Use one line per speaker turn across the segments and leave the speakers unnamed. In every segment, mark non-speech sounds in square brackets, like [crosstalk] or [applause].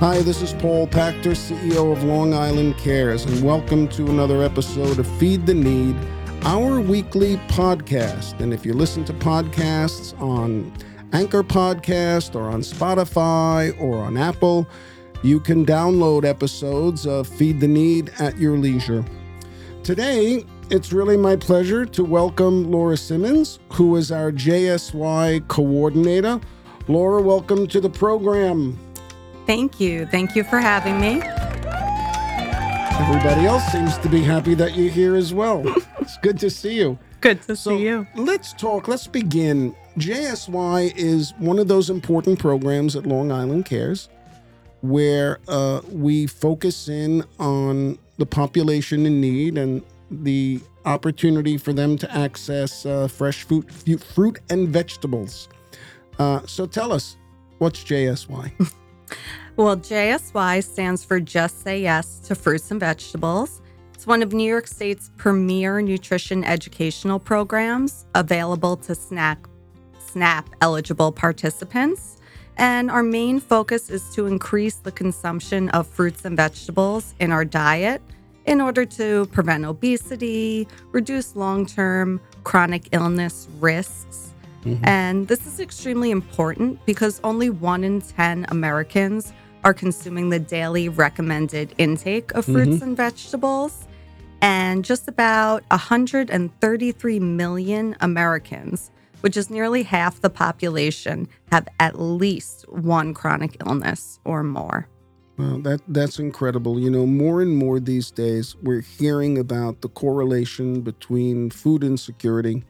Hi, this is Paul Pachter, CEO of Long Island Cares, and welcome to another episode of Feed the Need, our weekly podcast. And if you listen to podcasts on Anchor Podcast or on Spotify or on Apple, you can download episodes of Feed the Need at your leisure. Today, it's really my pleasure to welcome Laura Simmons, who is our JSY coordinator. Laura, welcome to the program.
Thank you. Thank you for having me.
Everybody else seems to be happy that you're here as well. [laughs] it's good to see you.
Good to
So
see you.
let's talk. Let's begin. JSY is one of those important programs at Long Island Cares where uh, we focus in on the population in need and the opportunity for them to access uh, fresh fruit, fruit and vegetables. Uh, so tell us, what's JSY? [laughs]
Well, JSY stands for Just Say Yes to Fruits and Vegetables. It's one of New York State's premier nutrition educational programs available to snack SNAP eligible participants. And our main focus is to increase the consumption of fruits and vegetables in our diet in order to prevent obesity, reduce long term chronic illness risks. Mm-hmm. And this is extremely important because only one in 10 Americans are consuming the daily recommended intake of fruits mm-hmm. and vegetables. And just about 133 million Americans, which is nearly half the population, have at least one chronic illness or more.
Well, that that's incredible. You know, more and more these days, we're hearing about the correlation between food insecurity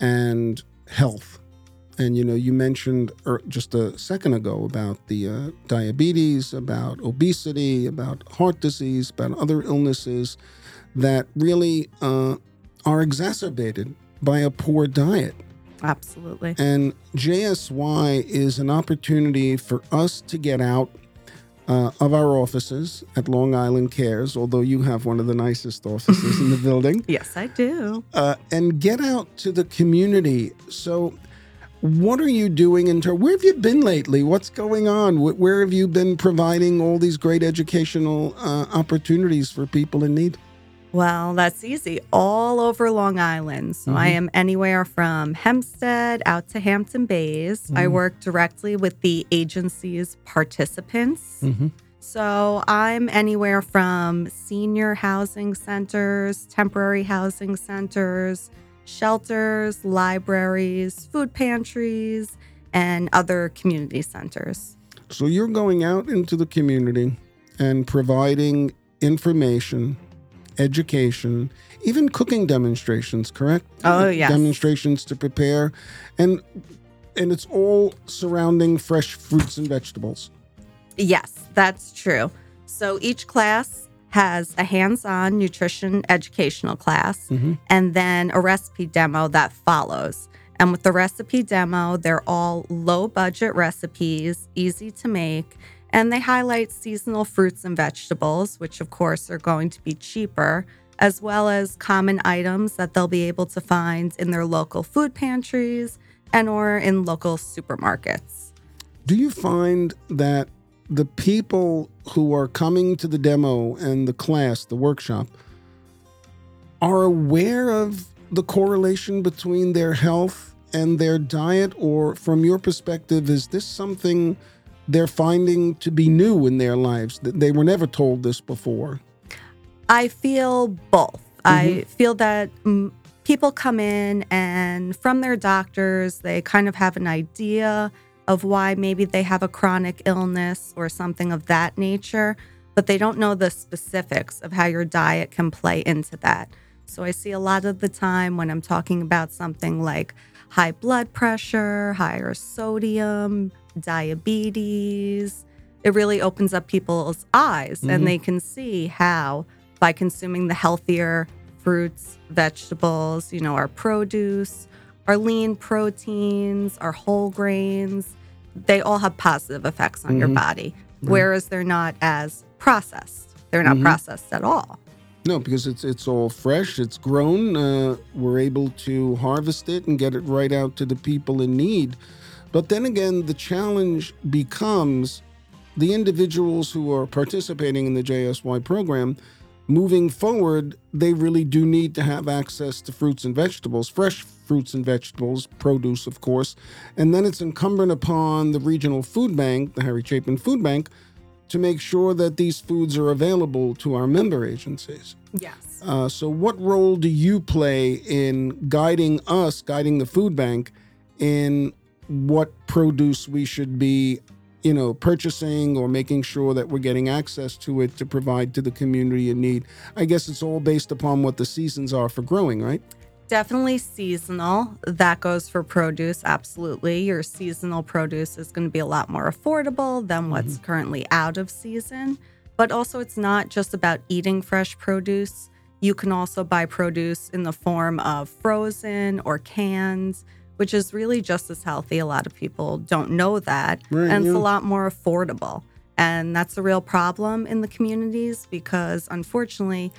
and health. And you know, you mentioned er, just a second ago about the uh, diabetes, about obesity, about heart disease, about other illnesses that really uh, are exacerbated by a poor diet.
Absolutely.
And JSY is an opportunity for us to get out uh, of our offices at Long Island Cares, although you have one of the nicest offices in the [laughs] building,
Yes, I do.
uh, and get out to the community. So, what are you doing in terms? Where have you been lately? What's going on? Wh- Where have you been providing all these great educational uh, opportunities for people in need?
Well, that's easy. All over Long Island. So I mm-hmm. am anywhere from Hempstead out to Hampton Bays. I mm. work directly with the agency's participants. Mm-hmm. So I'm anywhere from senior housing centers, temporary housing centers, shelters, libraries, food pantries, and other community centers.
So you're going out into the community and providing information, education, even cooking demonstrations, correct?
Oh, yes.
Demonstrations to prepare and and it's all surrounding fresh fruits and vegetables.
Yes, that's true. So each class has a hands on nutrition educational class mm-hmm. and then a recipe demo that follows. And with the recipe demo, they're all low budget recipes, easy to make, and they highlight seasonal fruits and vegetables, which of course are going to be cheaper, as well as common items that they'll be able to find in their local food pantries and or in local supermarkets.
Do you find that the people who are coming to the demo and the class, the workshop, are aware of the correlation between their health and their diet? Or, from your perspective, is this something they're finding to be new in their lives? That they were never told this before?
I feel both. I feel that mm, people come in and from their doctors, they kind of have an idea of why maybe they have a chronic illness or something of that nature, but they don't know the specifics of how your diet can play into that. So I see a lot of the time when I'm talking about something like high blood pressure, higher sodium, diabetes, it really opens up people's eyes and mm-hmm. they can see how by consuming the healthier fruits, vegetables, you know, our produce, our lean proteins, our whole grains, they all have positive effects on your mm-hmm. body, whereas they're not as processed. They're not mm-hmm. processed at all.
No, because it's it's all fresh. It's grown. Uh, we're able to harvest it and get it right out to the people in need. But then again, the challenge becomes the individuals who are participating in the JSY program moving forward, they really do need to have access to fruits and vegetables, fresh fruits and vegetables, produce, of course. And then it's incumbent upon the regional food bank, the Harry Chapin Food Bank, to make sure that these foods are available to our member agencies.
Yes.
Uh, so, what role do you play in guiding us, guiding the food bank, in what produce we should be you know, purchasing or making sure that we're getting access to it to provide to the community in need. I guess it's all based upon what the seasons are for growing, right?
Definitely seasonal. That goes for produce. Absolutely. Your seasonal produce is going to be a lot more affordable than what's mm-hmm. currently out of season. But also, it's not just about eating fresh produce. You can also buy produce in the form of frozen or cans, which is really just as healthy. A lot of people don't know that. Right, and it's yeah. a lot more affordable. And that's a real problem in the communities because unfortunately,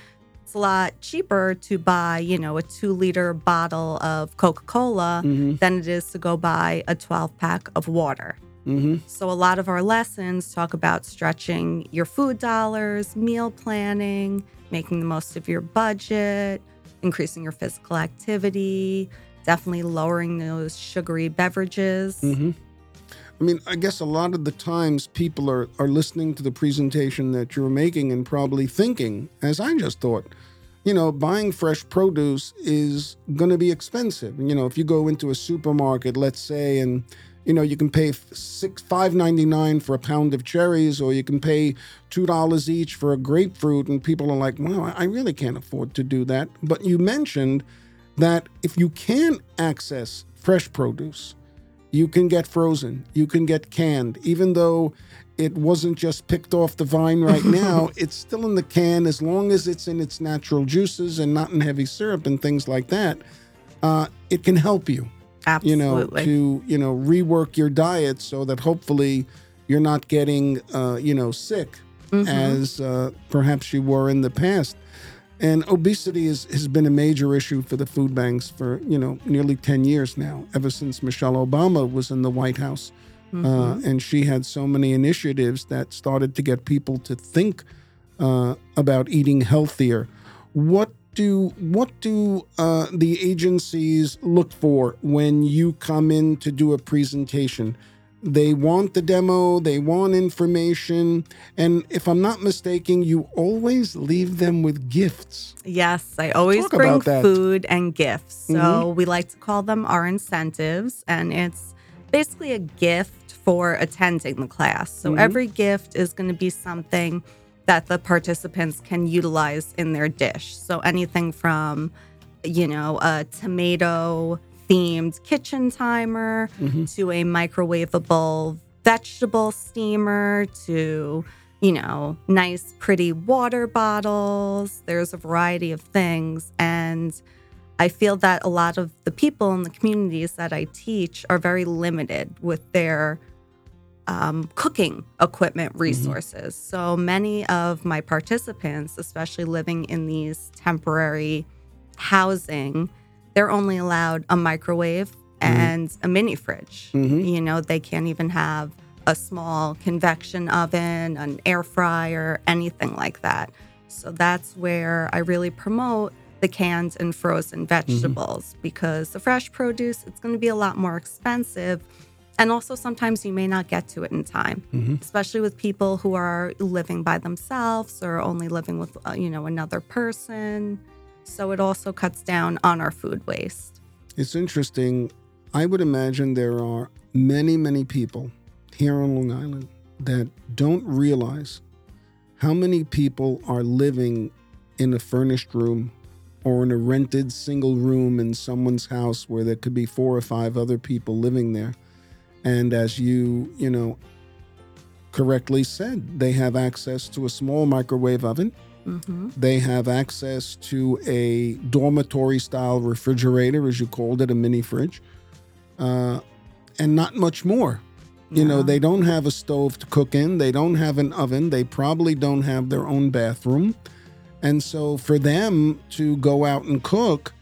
it's a lot cheaper to buy, you know, a two liter bottle of Coca Cola mm-hmm. than it is to go buy a 12 pack of water. Mm-hmm. So, a lot of our lessons talk about stretching your food dollars, meal planning, making the most of your budget, increasing your physical activity, definitely lowering those sugary beverages.
Mm-hmm. I mean, I guess a lot of the times people are, are listening to the presentation that you're making and probably thinking, as I just thought, you know, buying fresh produce is going to be expensive. You know, if you go into a supermarket, let's say, and you know, you can pay six five ninety nine for a pound of cherries, or you can pay two dollars each for a grapefruit, and people are like, "Wow, I really can't afford to do that." But you mentioned that if you can access fresh produce, you can get frozen, you can get canned, even though it wasn't just picked off the vine right [laughs] now, it's still in the can as long as it's in its natural juices and not in heavy syrup and things like that. Uh, it can help you.
Absolutely.
You know, to, you know, rework your diet so that hopefully you're not getting, uh, you know, sick mm-hmm. as uh, perhaps you were in the past. And obesity is, has been a major issue for the food banks for, you know, nearly 10 years now, ever since Michelle Obama was in the White House. Mm-hmm. Uh, and she had so many initiatives that started to get people to think uh, about eating healthier. What do what do uh, the agencies look for when you come in to do a presentation? They want the demo, they want information. And if I'm not mistaken, you always leave them with gifts.
Yes, I always Talk bring food and gifts. So mm-hmm. we like to call them our incentives. And it's basically a gift for attending the class. So mm-hmm. every gift is going to be something that the participants can utilize in their dish. So anything from, you know, a tomato themed kitchen timer mm-hmm. to a microwavable vegetable steamer to you know nice pretty water bottles there's a variety of things and i feel that a lot of the people in the communities that i teach are very limited with their um, cooking equipment mm-hmm. resources mm-hmm. so many of my participants especially living in these temporary housing they're only allowed a microwave mm-hmm. and a mini fridge. Mm-hmm. You know, they can't even have a small convection oven, an air fryer, anything like that. So that's where I really promote the canned and frozen mm-hmm. vegetables mm-hmm. because the fresh produce it's going to be a lot more expensive and also sometimes you may not get to it in time mm-hmm. especially with people who are living by themselves or only living with uh, you know another person so it also cuts down on our food waste.
It's interesting. I would imagine there are many, many people here on Long Island that don't realize how many people are living in a furnished room or in a rented single room in someone's house where there could be four or five other people living there. And as you, you know, correctly said, they have access to a small microwave oven Mm-hmm. They have access to a dormitory style refrigerator, as you called it, a mini fridge, uh, and not much more. You know, they don't have a stove to cook in, they don't have an oven, they probably don't have their own bathroom. And so for them to go out and cook,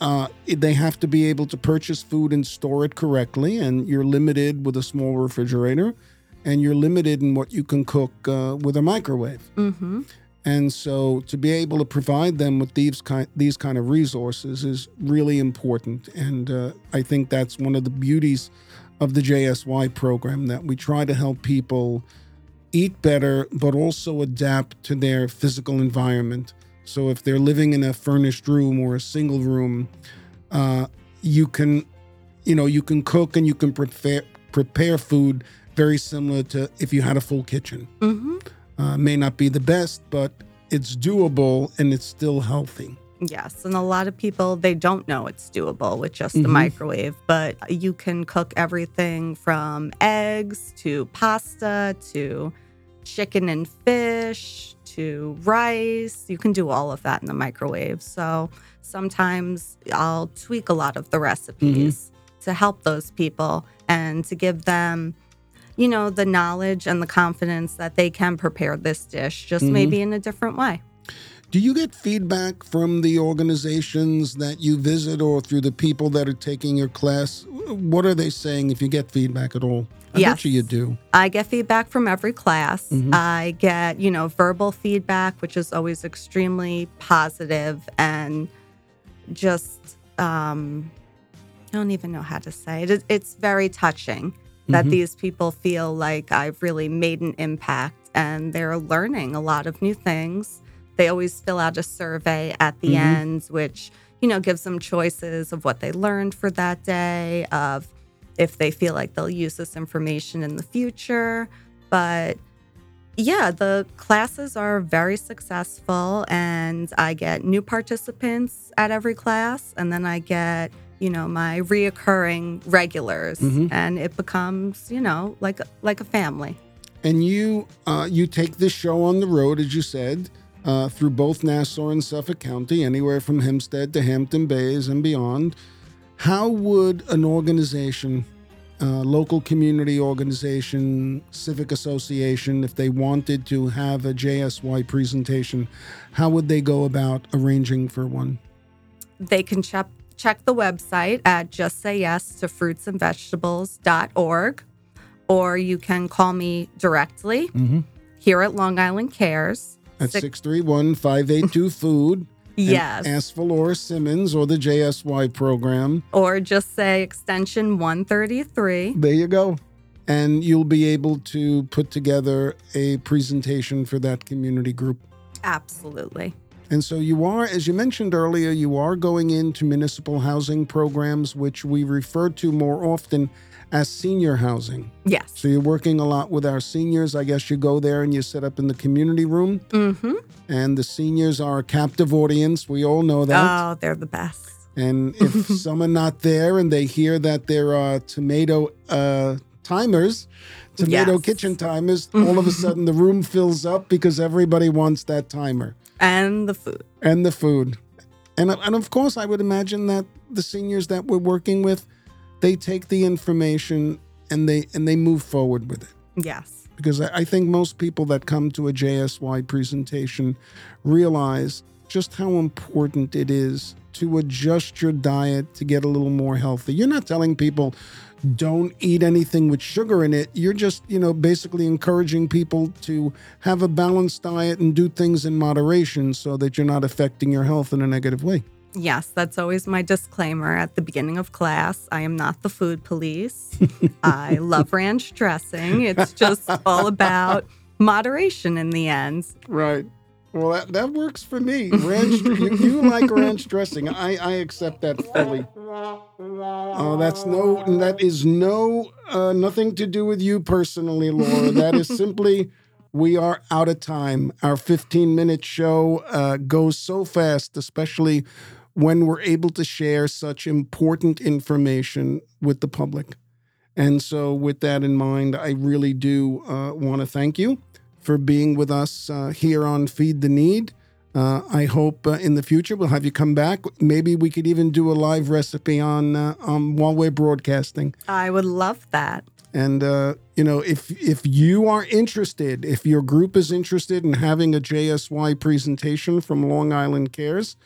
uh, they have to be able to purchase food and store it correctly, and you're limited with a small refrigerator, and you're limited in what you can cook uh, with a microwave.
Mm-hmm.
And so, to be able to provide them with these kind these kind of resources is really important, and uh, I think that's one of the beauties of the JSY program that we try to help people eat better, but also adapt to their physical environment. So if they're living in a furnished room or a single room, uh, you can, you know, you can cook and you can prepare prepare food very similar to if you had a full kitchen.
Mm-hmm.
Uh, may not be the best, but it's doable and it's still healthy.
Yes, and a lot of people they don't know it's doable with just the
Mhm.
microwave, but you can cook everything from eggs to pasta to chicken and fish to rice. You can do all of that in the microwave. So sometimes I'll tweak a lot of the recipes to help those people and to give them you know the knowledge and the confidence that they can prepare this dish just
Mhm.
maybe in a different way.
Do you get feedback from the organizations that you visit or through the people that are taking your class? What are they saying if you get feedback at all? I bet you you do.
I get feedback from every class.
Mhm.
I get, you know, verbal feedback, which is always extremely positive and just, um, I don't even know how to say. It- It's very touching that
Mhm.
these people feel like I've really made an impact and they're learning a lot of new things. They always fill out a survey at the
Mhm.
end, which, you know, gives them choices of what they learned for that day, of if they feel like they'll use this information in the future. But yeah, the classes are very successful, and I get new participants at every class, and then I get you know my reoccurring regulars,
Mhm.
and it becomes you know like like a family.
And you uh, you take this show on the road, as you said, uh, through both Nassau and Suffolk County, anywhere from Hempstead to Hampton Bays and beyond. How would an organization, uh, local community organization, civic association, if they wanted to have a JSY presentation, how would they go about arranging for one?
They can check check the website at just say yes to fruits and vegetables.org, or you can call me directly
Mm-hmm.
here at Long Island Cares.
At
Six-
631 582 Food.
Yes.
Ask for Laura Simmons or the JSY program.
or just say extension 133.
There you go. And you'll be able to put together a presentation for that community group.
Absolutely.
And so you are, as you mentioned earlier, you are going into municipal housing programs, which we refer to more often as senior housing.
Yes.
So you're working a lot with our seniors. I guess you go there and you set up in the community room,
Mm-hmm.
and the seniors are a captive audience. We all know that.
Oh, they're the best.
And if [laughs] some are not there and they hear that there are tomato uh, timers, tomato
Yes.
kitchen timers, all of a mm-hmm. sudden the room fills up because everybody wants that timer
And the food.
and the food. And, and of course, I would imagine that the seniors that we're working with, they take the information and they and they move forward with it
Yes.
because I I think most people that come to a JSY presentation realize just how important it is to adjust your diet to get a little more healthy. You're not telling people don't eat anything with sugar in it. You're just, you know, basically encouraging people to have a balanced diet and do things in moderation so that you're not affecting your health in a negative way.
Yes, that's always my disclaimer at the beginning of class. I am not the food police. [laughs] I love ranch dressing. It's just all about moderation in the end.
Right. Well, that, that works for me. [laughs] Ranch, you, you like ranch dressing. I, I accept that fully. Oh, that's no, that is no, uh, nothing to do with you personally, Laura. That is [laughs] simply, we are out of time. Our 15 minute show uh, goes so fast, especially when we're able to share such important information with the public. And so, with that in mind, I really do uh, want to thank you for being with us uh, here on Feed the Need. Uh, I hope uh, in the future we'll have you come back. Maybe we could even do a live recipe on uh, um, while we're broadcasting.
I would love that.
And uh, you know, if if you are interested, if your group is interested in having a JSY presentation from Long Island Cares,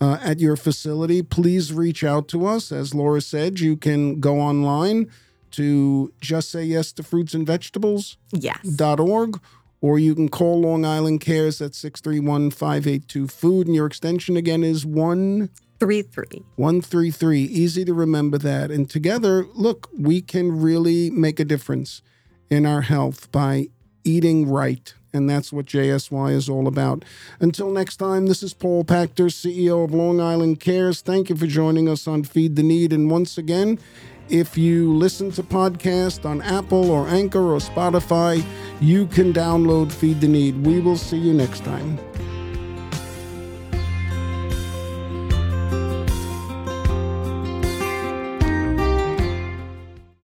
uh, at your facility, please reach out to us. As Laura said, you can go online to just say yes to fruits and vegetables
Yes.
dot org, or you can call Long Island Cares at 631 582 food. And your extension again is 1
Three three.
133. Easy to remember that. And together, look, we can really make a difference in our health by eating right. And that's what JSY is all about. Until next time, this is Paul Pachter, CEO of Long Island Cares. Thank you for joining us on Feed the Need. And once again, if you listen to podcast on Apple or Anchor or Spotify, you can download Feed the Need. We will see you next time.